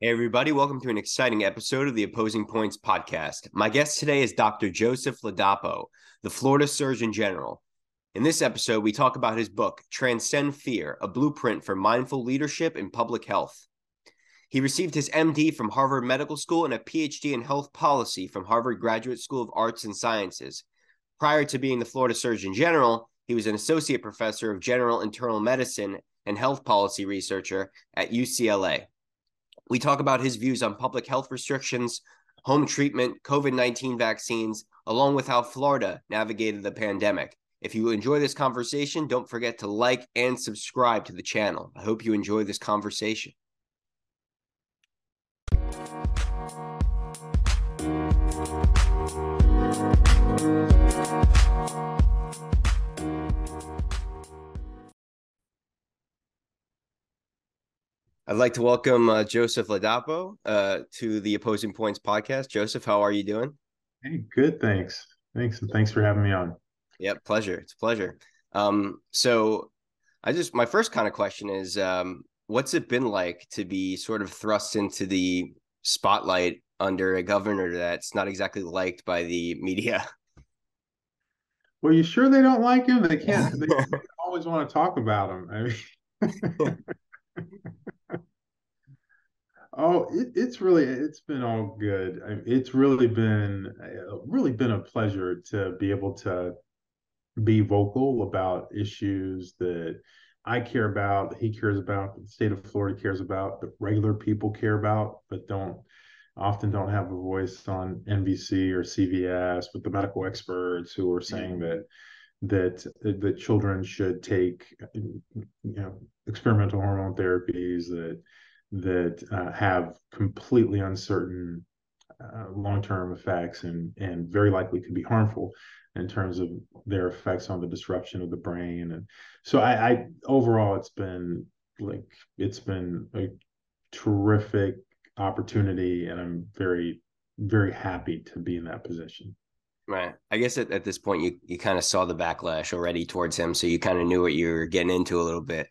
Hey, everybody, welcome to an exciting episode of the Opposing Points podcast. My guest today is Dr. Joseph Ladapo, the Florida Surgeon General. In this episode, we talk about his book, Transcend Fear A Blueprint for Mindful Leadership in Public Health. He received his MD from Harvard Medical School and a PhD in health policy from Harvard Graduate School of Arts and Sciences. Prior to being the Florida Surgeon General, he was an associate professor of general internal medicine and health policy researcher at UCLA. We talk about his views on public health restrictions, home treatment, COVID 19 vaccines, along with how Florida navigated the pandemic. If you enjoy this conversation, don't forget to like and subscribe to the channel. I hope you enjoy this conversation. I'd like to welcome uh, Joseph Ladapo uh, to the Opposing Points podcast. Joseph, how are you doing? Hey, good. Thanks. Thanks. And thanks for having me on. Yeah, pleasure. It's a pleasure. Um, so I just, my first kind of question is um, what's it been like to be sort of thrust into the spotlight under a governor that's not exactly liked by the media? Well, you sure they don't like him? They can't. they always want to talk about him. I mean, Oh, it, it's really it's been all good. It's really been uh, really been a pleasure to be able to be vocal about issues that I care about, that he cares about, the state of Florida cares about, that regular people care about, but don't often don't have a voice on NBC or CBS with the medical experts who are saying that that that children should take you know experimental hormone therapies that that uh, have completely uncertain uh, long-term effects and and very likely could be harmful in terms of their effects on the disruption of the brain and so I, I overall it's been like it's been a terrific opportunity and I'm very very happy to be in that position. Right. I guess at, at this point you you kind of saw the backlash already towards him, so you kind of knew what you were getting into a little bit.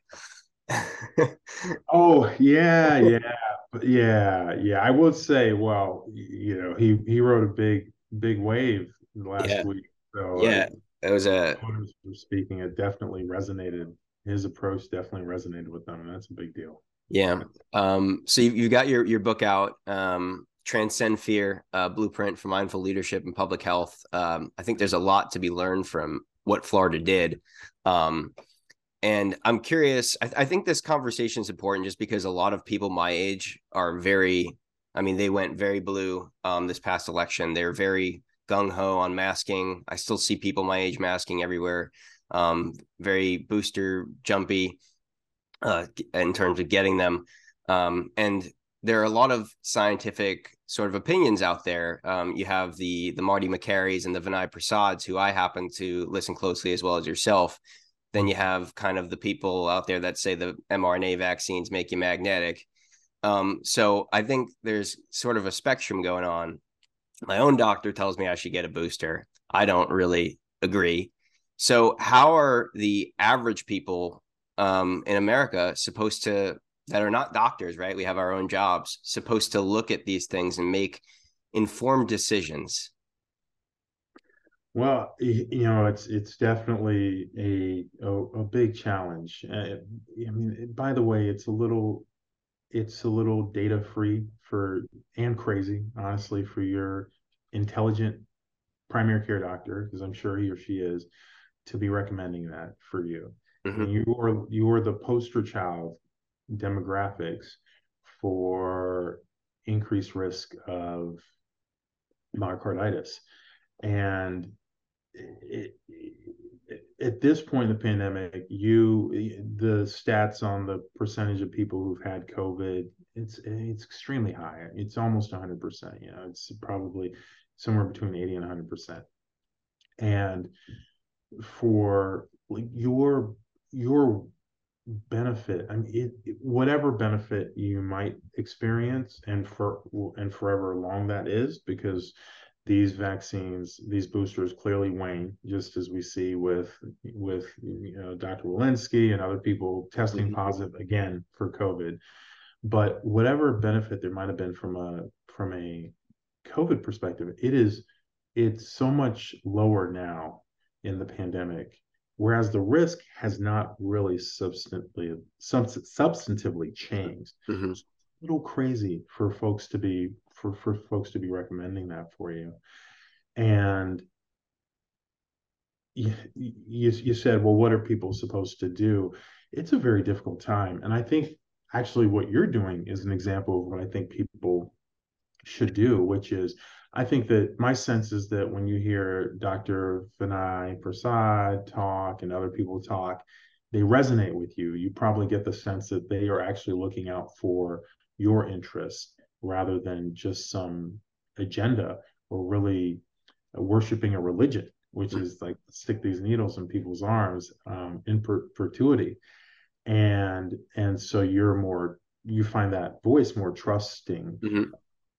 oh yeah, yeah, yeah, yeah. I would say, well, you know, he he wrote a big big wave last yeah. week. So yeah, it was a speaking. It definitely resonated. His approach definitely resonated with them, and that's a big deal. Yeah. Um. So you, you got your your book out. Um. Transcend Fear, uh, Blueprint for Mindful Leadership and Public Health. Um, I think there's a lot to be learned from what Florida did. Um, and I'm curious. I, th- I think this conversation is important just because a lot of people my age are very. I mean, they went very blue um, this past election. They're very gung ho on masking. I still see people my age masking everywhere. Um, very booster jumpy uh, in terms of getting them. Um, and there are a lot of scientific sort of opinions out there. Um, you have the the Marty Makarys and the Vinay Prasads, who I happen to listen closely as well as yourself, then you have kind of the people out there that say the mRNA vaccines make you magnetic. Um, so I think there's sort of a spectrum going on. My own doctor tells me I should get a booster. I don't really agree. So how are the average people um, in America supposed to that are not doctors, right? We have our own jobs, supposed to look at these things and make informed decisions well, you know, it's it's definitely a a, a big challenge. Uh, I mean, by the way, it's a little it's a little data free for and crazy, honestly, for your intelligent primary care doctor, because I'm sure he or she is, to be recommending that for you. Mm-hmm. you are you are the poster child demographics for increased risk of myocarditis and it, at this point in the pandemic, you the stats on the percentage of people who've had COVID, it's it's extremely high. It's almost 100 percent. You know, it's probably somewhere between 80 and 100 percent. And for your your benefit, I mean, it, whatever benefit you might experience, and for and forever long that is, because these vaccines, these boosters clearly wane, just as we see with with you know Dr. Walensky and other people testing mm-hmm. positive again for COVID. but whatever benefit there might have been from a from a COVID perspective, it is it's so much lower now in the pandemic, whereas the risk has not really substantively substantively changed. Mm-hmm. Little crazy for folks to be for for folks to be recommending that for you, and you, you, you said, well, what are people supposed to do? It's a very difficult time, and I think actually what you're doing is an example of what I think people should do, which is I think that my sense is that when you hear Dr. Vinay Prasad talk and other people talk, they resonate with you. You probably get the sense that they are actually looking out for your interests rather than just some agenda or really worshiping a religion, which is like stick these needles in people's arms um, in per- perpetuity. And and so you're more you find that voice more trusting mm-hmm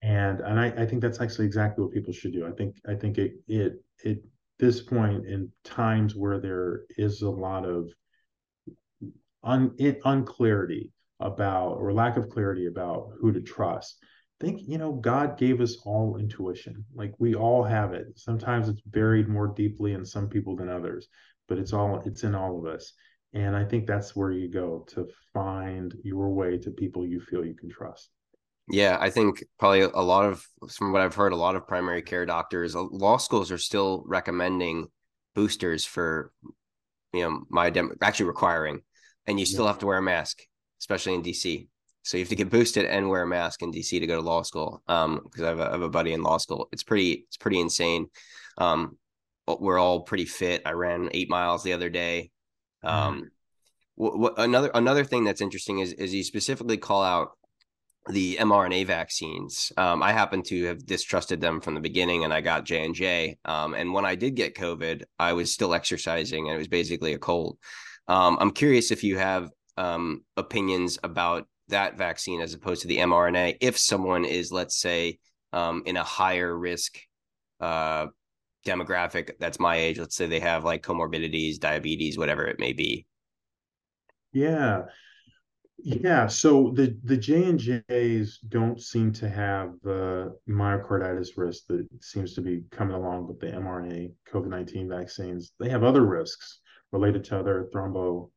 and and I, I think that's actually exactly what people should do. I think I think it it it this point in times where there is a lot of un, it, unclarity about or lack of clarity about who to trust. Think you know God gave us all intuition. Like we all have it. Sometimes it's buried more deeply in some people than others, but it's all it's in all of us. And I think that's where you go to find your way to people you feel you can trust. Yeah, I think probably a lot of from what I've heard, a lot of primary care doctors, uh, law schools are still recommending boosters for, you know, my dem- actually requiring, and you still yeah. have to wear a mask, especially in DC. So you have to get boosted and wear a mask in DC to go to law school. Um, because I have, a, I have a buddy in law school. It's pretty, it's pretty insane. Um, we're all pretty fit. I ran eight miles the other day. Um, mm. what, what, another another thing that's interesting is is you specifically call out the mRNA vaccines. Um, I happen to have distrusted them from the beginning, and I got J and J. Um, and when I did get COVID, I was still exercising, and it was basically a cold. Um, I'm curious if you have um, opinions about that vaccine as opposed to the mRNA. If someone is, let's say, um, in a higher risk uh, demographic, that's my age. Let's say they have like comorbidities, diabetes, whatever it may be. Yeah. Yeah, so the the J and J's don't seem to have the myocarditis risk that seems to be coming along with the mRNA COVID nineteen vaccines. They have other risks related to other thrombo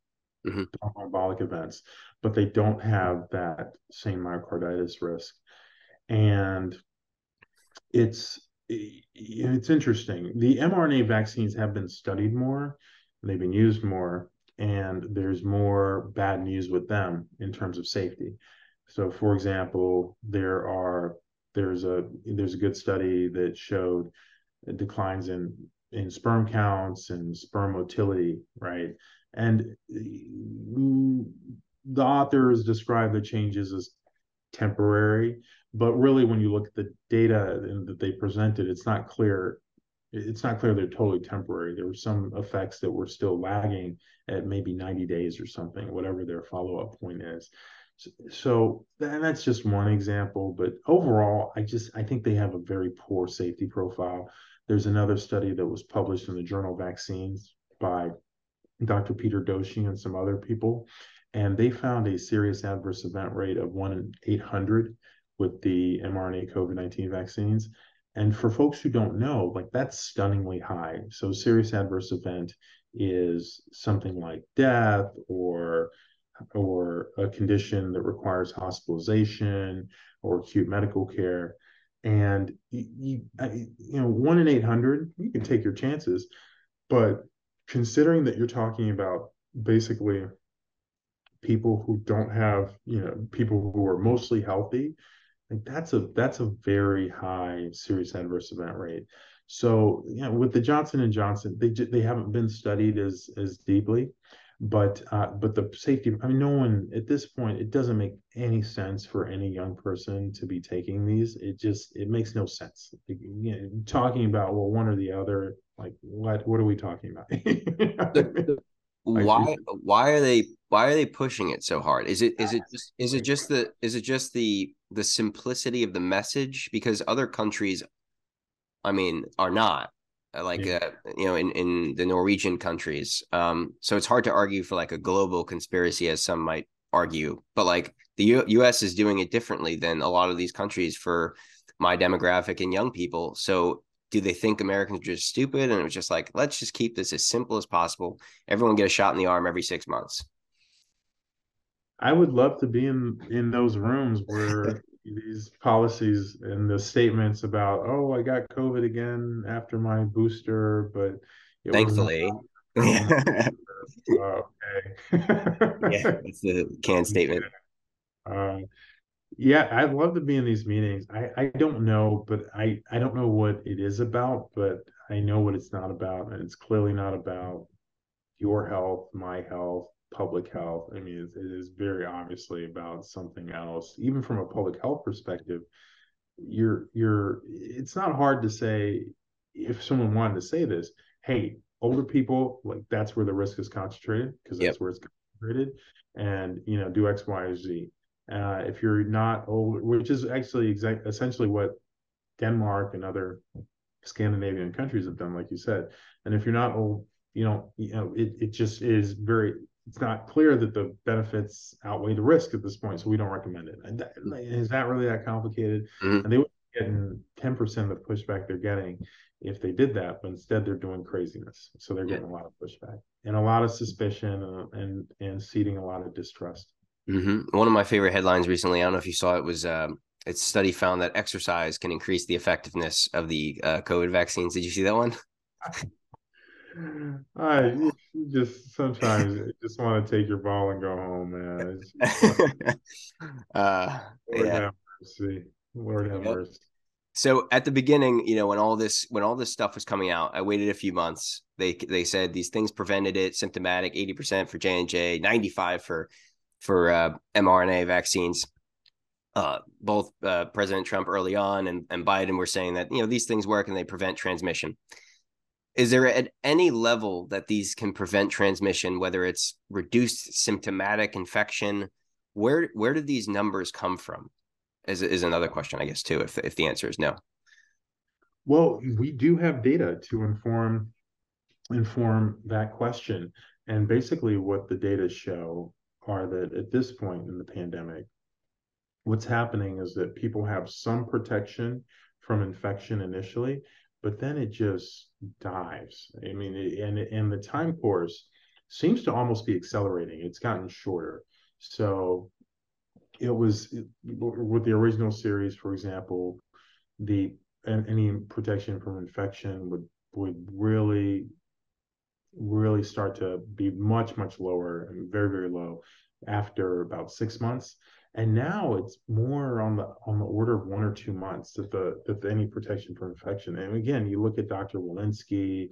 mm-hmm. events, but they don't have that same myocarditis risk. And it's it's interesting. The mRNA vaccines have been studied more, they've been used more, and there's more bad news with them in terms of safety. So, for example, there are there's a there's a good study that showed declines in in sperm counts and sperm motility, right? And mm, the authors describe the changes as temporary, but really, when you look at the data that they presented, it's not clear it's not clear they're totally temporary. There were some effects that were still lagging at maybe 90 days or something, whatever their follow up point is. So, so that's just one example. But overall, I just I think they have a very poor safety profile. There's another study that was published in the journal Vaccines by Dr. Peter Doshi and some other people, and they found a serious adverse event rate of one in 800 with the mRNA COVID 19 vaccines. And for folks who don't know, like that's stunningly high. So, serious adverse event is something like death or or a condition that requires hospitalization or acute medical care. And you, you know, one in 800, you can take your chances. But considering that you're talking about basically people who don't have, you know, people who are mostly healthy like that's a that's a very high serious adverse event rate. So you know, with the Johnson and Johnson, they they haven't been studied as as deeply, but uh, but the safety. I mean, no one at this point. It doesn't make any sense for any young person to be taking these. It just it makes no sense. Like, you know, talking about well, one or the other. Like what what are we talking about? why why are they why are they pushing it so hard? Is it is it just is it just the is it just the the simplicity of the message because other countries i mean are not like yeah. uh, you know in in the norwegian countries um so it's hard to argue for like a global conspiracy as some might argue but like the U- U.S. is doing it differently than a lot of these countries for my demographic and young people. So do they think Americans are just stupid? And it was just like, let's just keep this as simple as possible. Everyone get a shot in the arm every six months. I would love to be in in those rooms where these policies and the statements about, oh, I got COVID again after my booster, but thankfully, okay. yeah, it's the canned statement. Uh, yeah, I'd love to be in these meetings. I, I don't know, but I, I don't know what it is about, but I know what it's not about. And it's clearly not about your health, my health, public health. I mean, it, it is very obviously about something else. Even from a public health perspective, you're you're it's not hard to say if someone wanted to say this, hey, older people, like that's where the risk is concentrated because that's yep. where it's concentrated. And you know, do X, Y, or Z uh, if you're not old, which is actually exact, essentially what Denmark and other Scandinavian countries have done, like you said. And if you're not old, you know, you know, it, it just is very, it's not clear that the benefits outweigh the risk at this point. So we don't recommend it. And that, is that really that complicated? Mm-hmm. And they would be getting 10% of the pushback they're getting if they did that, but instead they're doing craziness. So they're getting yeah. a lot of pushback and a lot of suspicion uh, and, and seeding a lot of distrust. Mm-hmm. One of my favorite headlines recently, I don't know if you saw it, was um, its study found that exercise can increase the effectiveness of the uh, COVID vaccines. Did you see that one? I just sometimes just want to take your ball and go home, man. uh, Lord yeah. have mercy. Lord have yep. mercy. So at the beginning, you know, when all this when all this stuff was coming out, I waited a few months. They they said these things prevented it, symptomatic, eighty percent for J and J, ninety five for for uh, mRNA vaccines. Uh, both uh, President Trump early on and, and Biden were saying that you know these things work and they prevent transmission. Is there at any level that these can prevent transmission, whether it's reduced symptomatic infection? Where where did these numbers come from? Is is another question, I guess, too. If if the answer is no. Well, we do have data to inform inform that question, and basically, what the data show are that at this point in the pandemic, what's happening is that people have some protection from infection initially, but then it just dives. I mean, and and the time course seems to almost be accelerating. It's gotten shorter. So it was with the original series, for example, the any protection from infection would would really really start to be much much lower and very very low after about six months and now it's more on the on the order of one or two months that the that the, any protection for infection and again you look at dr walensky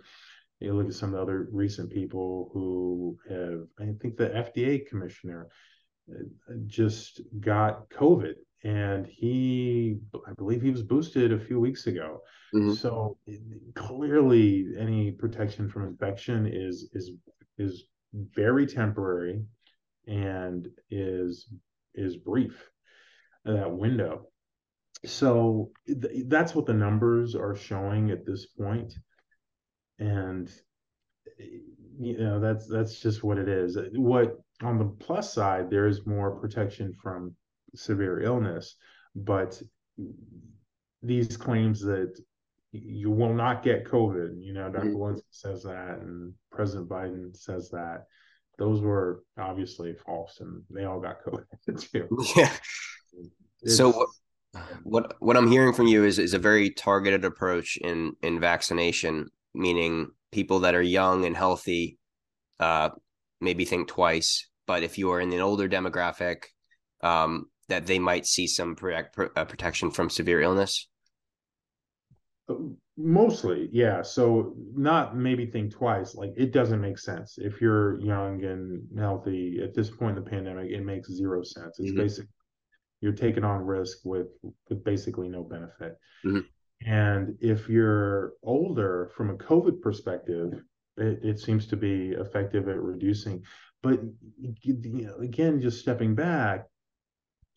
you look at some of the other recent people who have i think the fda commissioner uh, just got covid and he i believe he was boosted a few weeks ago mm-hmm. so clearly any protection from infection is is is very temporary and is is brief that window so th- that's what the numbers are showing at this point and you know that's that's just what it is what on the plus side there is more protection from severe illness, but these claims that you will not get COVID, you know, doctor mm-hmm. Says that, and President Biden says that. Those were obviously false, and they all got COVID too. Yeah. It's, so what, what what I'm hearing from you is is a very targeted approach in in vaccination, meaning people that are young and healthy, uh, maybe think twice. But if you are in an older demographic, um, that they might see some protect, uh, protection from severe illness? Mostly, yeah. So not maybe think twice. Like it doesn't make sense if you're young and healthy at this point in the pandemic. It makes zero sense. It's mm-hmm. basically you're taking on risk with with basically no benefit. Mm-hmm. And if you're older, from a COVID perspective, it, it seems to be effective at reducing. But you know, again, just stepping back,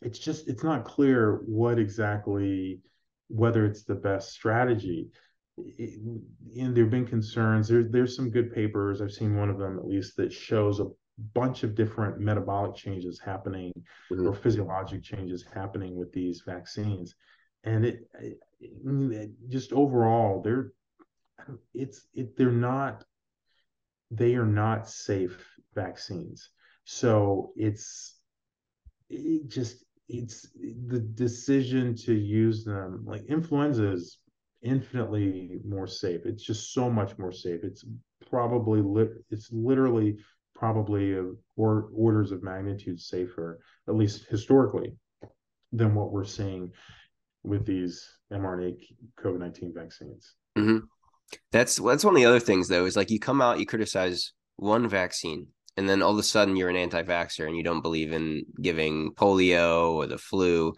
it's just it's not clear what exactly whether it's the best strategy and there have been concerns there's there's some good papers i've seen one of them at least that shows a bunch of different metabolic changes happening Mhm. or physiologic changes happening with these vaccines, and it, it- it- just overall they're it's it they're not they are not safe vaccines. So it's it just it's the decision to use them like influenza is infinitely more safe. It's just so much more safe. It's probably lit it's literally probably a, or orders of magnitude safer, at least historically, than what we're seeing with these mRNA COVID nineteen vaccines. hmm That's that's one of the other things though is like you come out you criticize one vaccine and then all of a sudden you're an anti-vaxxer and you don't believe in giving polio or the flu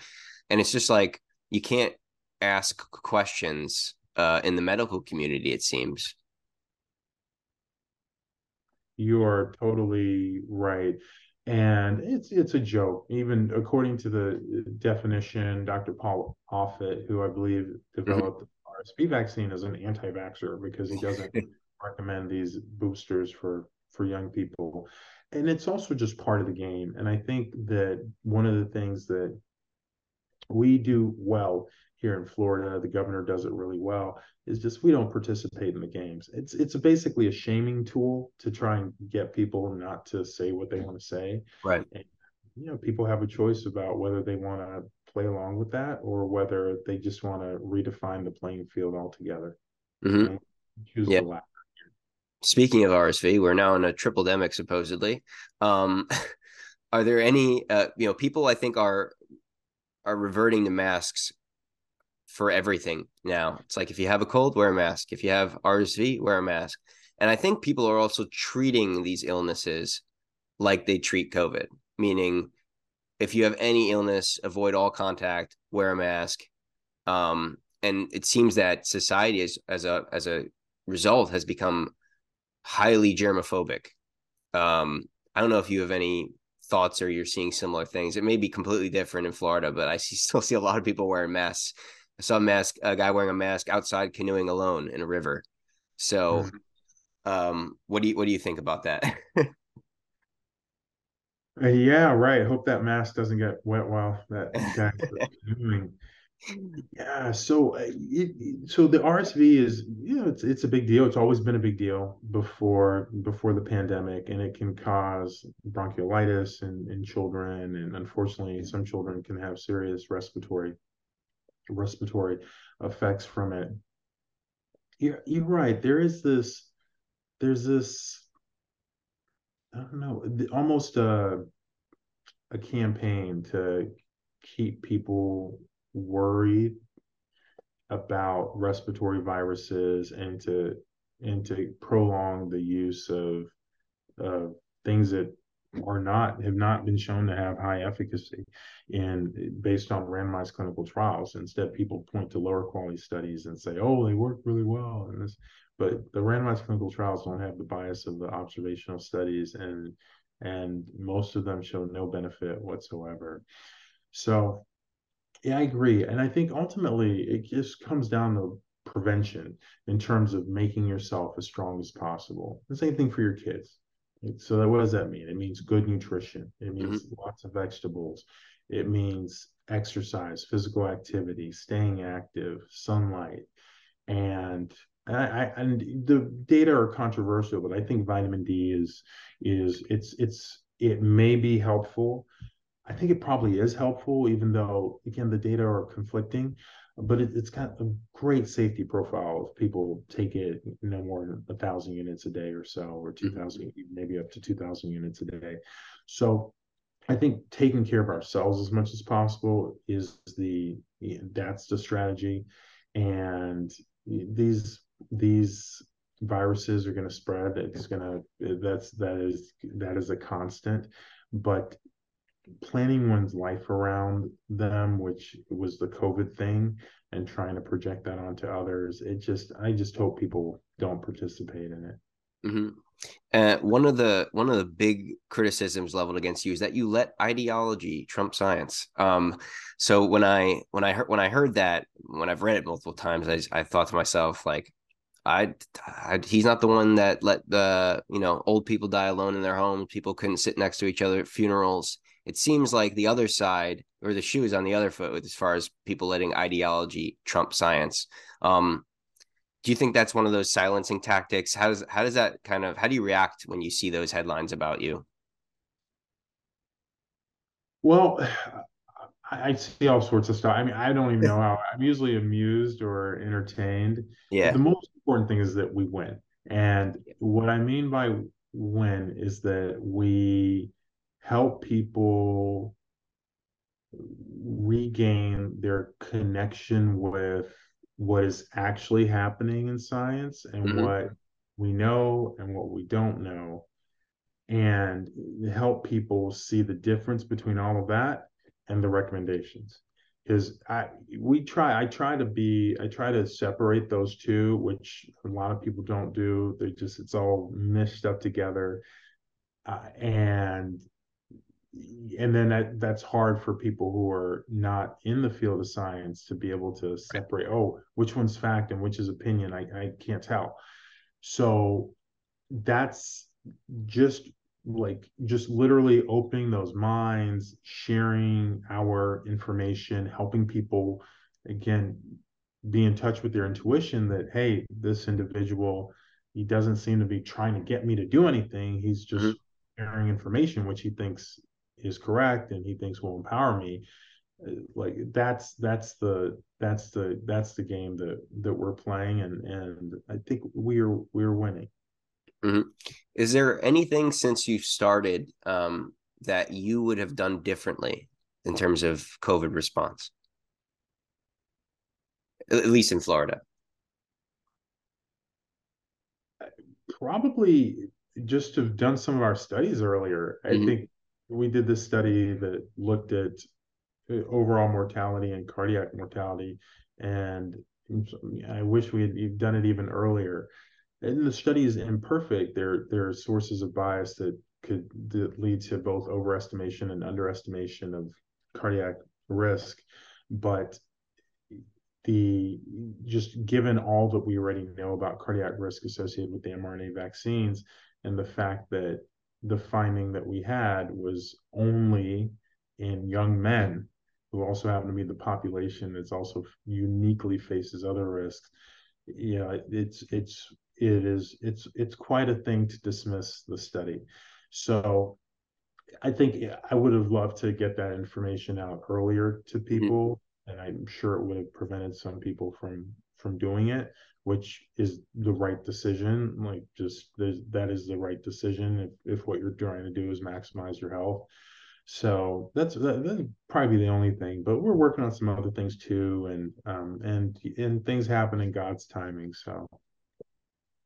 and it's just like you can't ask questions uh, in the medical community it seems You are totally right. And it's it's a joke. Even according to the definition, Dr. Paul Offit, who I believe developed the RSV vaccine, is an anti-vaxxer because he doesn't recommend these boosters for for young people. And it's also just part of the game. And I think that one of the things that we do well here in Florida, the governor does it really well, is just we don't participate in the games. It's it's basically a shaming tool to try and get people not to say what they want to say. right And, you know, people have a choice about whether they want to play along with that or whether they just want to redefine the playing field altogether. hmm choose Yeah. the latter. Speaking of rsv we're now in a triple demic supposedly um are there any uh you know people i think are are reverting to masks for everything now. It's like if you have a cold, wear a mask. If you have RSV, wear a mask. And I think people are also treating these illnesses like they treat COVID, meaning if you have any illness, avoid all contact, wear a mask. Um, and it seems that society is, as a as a result has become highly germophobic. Um, I don't know if you have any thoughts or you're seeing similar things. It may be completely different in Florida, but I see, still see a lot of people wearing masks. I saw a mask, a guy wearing a mask outside canoeing alone in a river. So, um, what do you what do you think about that? Uh, yeah, right. Hope that mask doesn't get wet while that guy's doing. Yeah, so uh, it, so the RSV is, you know, it's it's a big deal. It's always been a big deal before before the pandemic, and it can cause bronchiolitis in, in children, and unfortunately, some children can have serious respiratory respiratory effects from it. You're you're right. There is this, there's this, I don't know, almost a a campaign to keep people worried about respiratory viruses and to and to prolong the use of of things that are not have not been shown to have high efficacy in based on randomized clinical trials. Instead, people point to lower quality studies and say, "Oh, they work really well," and this, but the randomized clinical trials don't have the bias of the observational studies, and and most of them show no benefit whatsoever. So yeah, I agree. And I think ultimately it just comes down to prevention in terms of making yourself as strong as possible. The same thing for your kids. So that, what does that mean? It means good nutrition. It mm-hmm. means lots of vegetables. It means exercise, physical activity, staying active, sunlight, and I, I and the data are controversial, but I think vitamin D is is it's it's it may be helpful. I think it probably is helpful, even though again the data are conflicting. But it, it's got a great safety profile if people take it no more than a thousand units a day or so, or two mm-hmm. thousand, maybe up to two thousand units a day. So I think taking care of ourselves as much as possible is the that's the strategy, and these these viruses are going to spread. It's going to that's that is that is a constant, but planning one's life around them, which was the COVID thing, and trying to project that onto others. It just I just hope people don't participate in it. Mm-hmm. Uh, one of the one of the big criticisms leveled against you is that you let ideology trump science. Um, so when I when I heard when I heard that when I've read it multiple times, I I thought to myself like, I, I, he's not the one that let the you know old people die alone in their homes. People couldn't sit next to each other at funerals. It seems like the other side or the shoe is on the other foot as far as people letting ideology trump science. Um, do you think that's one of those silencing tactics? How does how does that kind of how do you react when you see those headlines about you? Well, I, see all sorts of stuff. I mean, I don't even know how. I'm usually amused or entertained. Yeah. The most important thing is that we win, and what I mean by win is that we help people regain their connection with what is actually happening in science and mm-hmm. what we know and what we don't know. And help people see the difference between all of that and the recommendations. Because i we try i try to be i try to separate those two which a lot of people don't do. They just it's all meshed up together. Uh, and and then that that's hard for people who are not in the field of science to be able to separate oh which one's fact and which is opinion? I, I can't tell. So that's just like just literally opening those minds sharing our information helping people again be in touch with their intuition that hey this individual he doesn't seem to be trying to get me to do anything. He's just mm-hmm. sharing information which he thinks is correct and he thinks will empower me uh, like that's that's the that's the that's the game that that we're playing and and i think we're we're winning mm-hmm. is there anything since you started um that you would have done differently in terms of covid response at least in florida probably just to have done some of our studies earlier mm-hmm. i think we did this study that looked at uh, overall mortality and cardiac mortality, and I wish we had done it even earlier. And the study is imperfect. There, there are sources of bias that could that lead to both overestimation and underestimation of cardiac risk. But the just given all that we already know about cardiac risk associated with the mRNA vaccines and the fact that the finding that we had was only in young men who also happen to be the population that's also uniquely faces other risks yeah it's it's it is it's it's quite a thing to dismiss the study so i think i would have loved to get that information out earlier to mm-hmm. people mm-hmm. and i'm sure it would have prevented some people from from doing it which is the right decision. Like just that is the right decision if, if what you're trying to do is maximize your health. So that's that, that's probably the only thing. But we're working on some other things too, and um and and things happen in God's timing. So.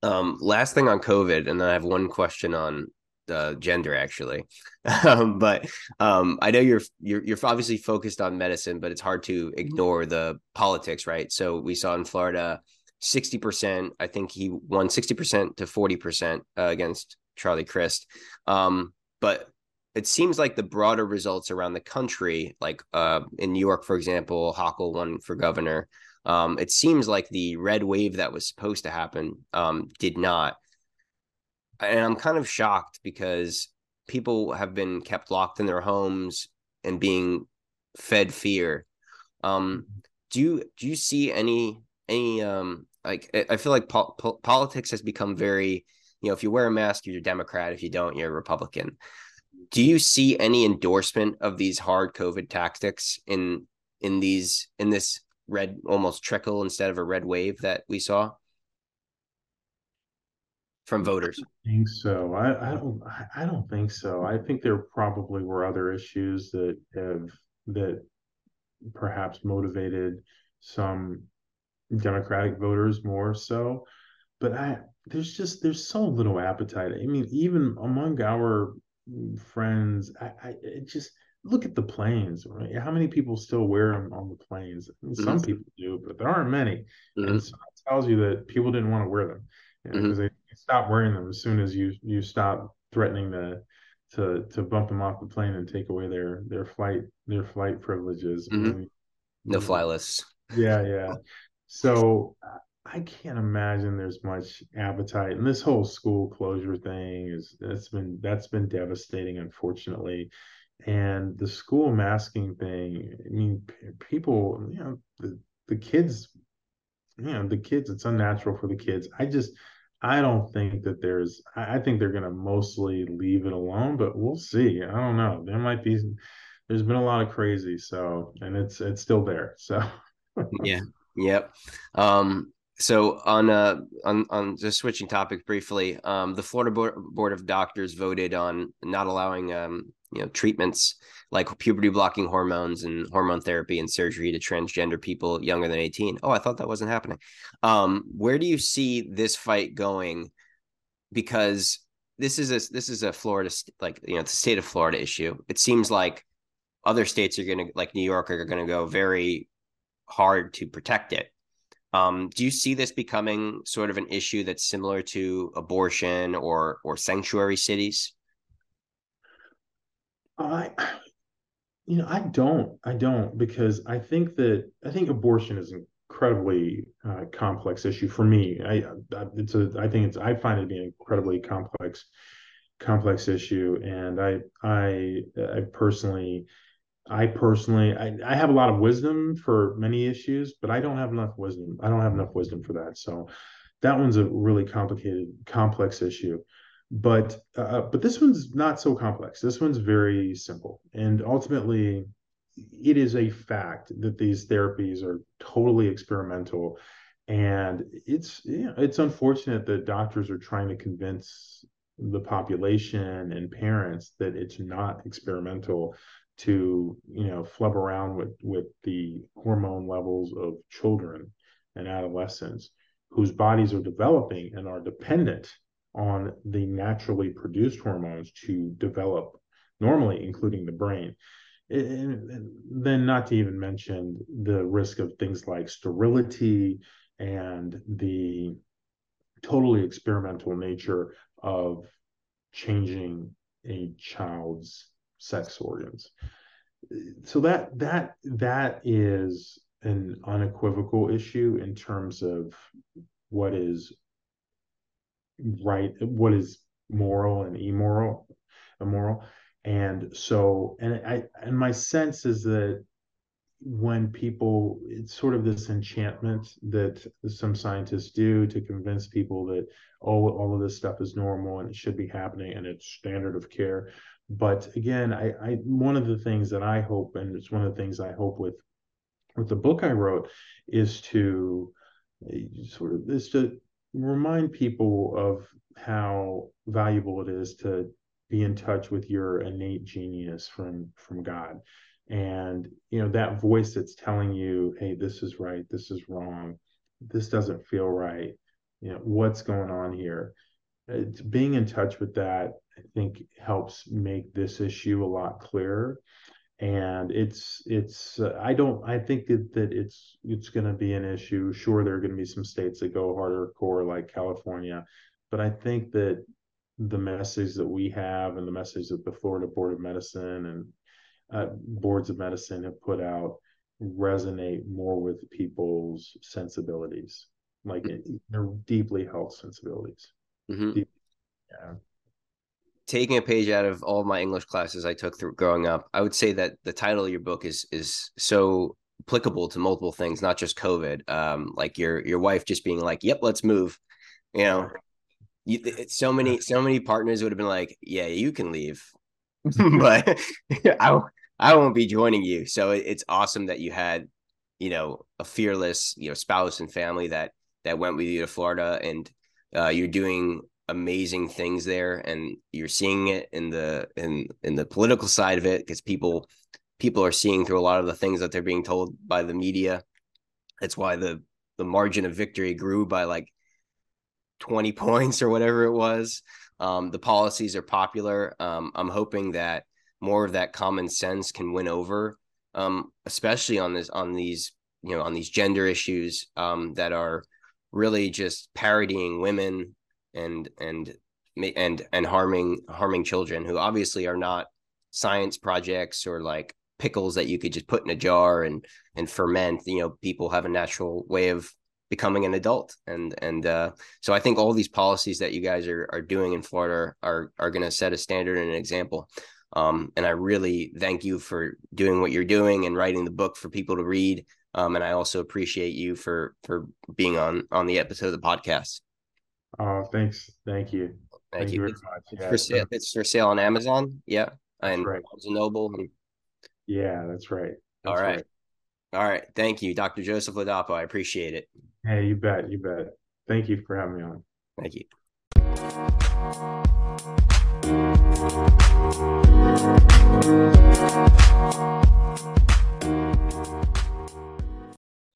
Um, last thing on COVID, and then I have one question on uh, gender actually um, but um, i know you're, you're you're obviously focused on medicine but it's hard to ignore the politics right so we saw in florida 60%. I think he won 60% to 40% uh, against Charlie Crist. Um, but it seems like the broader results around the country, like uh, in New York, for example, Hochul won for governor. Um, it seems like the red wave that was supposed to happen um, did not. And I'm kind of shocked because people have been kept locked in their homes and being fed fear. Um, do you do you see any any um like I feel like po- po- politics has become very, you know, if you wear a mask, you're a Democrat. If you don't, you're a Republican. Do you see any endorsement of these hard COVID tactics in in these in this red almost trickle instead of a red wave that we saw from voters? I think so. I, I don't. I don't think so. I think there probably were other issues that have that perhaps motivated some Democratic voters more so. But I there's just there's so little appetite. I mean, even among our friends, I, I it just look at the planes. Right? How many people still wear them on the planes? I mean, mm-hmm. Some people do, but there aren't many. Mm-hmm. And so it tells you that people didn't want to wear them because you know, mm-hmm. they stop wearing them as soon as you you stop threatening to to to bump them off the plane and take away their their flight their flight privileges. Mm-hmm. no fly lists. Yeah, yeah. So uh, I can't imagine there's much appetite. And this whole school closure thing is that's been that's been devastating, unfortunately. And the school masking thing, I mean, people, you know, the, the kids, you know, the kids, it's unnatural for the kids. I just I don't think that there's I think they're gonna mostly leave it alone, but we'll see. I don't know. There might be there's been a lot of crazy, so and it's it's still there. So yeah. Yep. Um, so on uh on on just switching topic briefly, um, the Florida Board, Board of Doctors voted on not allowing um you know treatments like puberty blocking hormones and hormone therapy and surgery to transgender people younger than 18 oh i thought that wasn't happening. Um where do you see this fight going? Because this is a this is a florida like you know the state of florida issue. It seems like other states are going to like new york are going to go very hard to protect it um, do you see this becoming sort of an issue that's similar to abortion or or sanctuary cities? I, you know, I don't, I don't, because I think that I think abortion is an incredibly uh, complex issue for me. I, I, it's a, I think it's, I find it to be an incredibly complex, complex issue, and I, I, I personally I personally, I, I have a lot of wisdom for many issues, but I don't have enough wisdom. I don't have enough wisdom for that. So that one's a really complicated, complex issue. But uh, but this one's not so complex. This one's very simple, and ultimately, it is a fact that these therapies are totally experimental, and it's it's unfortunate that doctors are trying to convince the population and parents that it's not experimental to you know flub around with with the hormone levels of children and adolescents whose bodies are developing and are dependent on the naturally produced hormones to develop normally including the brain. And then not to even mention the risk of things like sterility and the totally experimental nature of changing a child's sex organs. So that that that is an unequivocal issue in terms of what is right, what is moral and immoral, immoral. And so, and I, and my sense is that when people, it's sort of this enchantment that some scientists do to convince people that, oh, all of this stuff is normal and it should be happening and it's standard of care but again I, I one of the things that i hope and it's one of the things i hope with with the book i wrote is to eh, sort of is to remind people of how valuable it is to be in touch with your innate genius from from god. And you know that voice that's telling you hey this is right this is wrong this doesn't feel right you know what's going on here it's being in touch with that I think helps make this issue a lot clearer. And it's it's uh, I don't I think that, that it's it's going to be an issue. Sure, there are going to be some states that go harder core like California, but I think that the message that we have and the message that the Florida Board of Medicine and uh, boards of medicine have put out resonate more with people's sensibilities, like mm-hmm. they're deeply held sensibilities. Mm-hmm. Deep, taking a page out of all my English classes I took through growing up, I would say that the title of your book is is so applicable to multiple things, not just COVID. Um, like your your wife just being like, "Yep, let's move," you know. You, so many so many partners would have been like, "Yeah, you can leave," but I I won't be joining you. So it's awesome that you had, you know, a fearless you know spouse and family that that went with you to Florida, and uh, you're doing amazing things there and you're seeing it in the in in the political side of it because people people are seeing through a lot of the things that they're being told by the media. That's why the the margin of victory grew by like 20 points or whatever it was. Um, the policies are popular. Um, i'm hoping that more of that common sense can win over um, especially on this on these you know on these gender issues um, that are really just parodying women and and and and harming harming children who obviously are not science projects or like pickles that you could just put in a jar and and ferment you know people have a natural way of becoming an adult. And and uh, so I think all these policies that you guys are are doing in Florida are are going to set a standard and an example. Um, and I really thank you for doing what you're doing and writing the book for people to read. Um, and I also appreciate you for for being on on the episode of the podcast. Oh, thanks. Thank you. Thank, Thank you. It's, yeah, for sale. It's for sale on Amazon. Yeah, and right. Barnes and Noble. And... Yeah, that's right. That's All right. right. All right. Thank you, Dr. Joseph Ladapo. I appreciate it. Hey, you bet. You bet. Thank you for having me on. Thank you.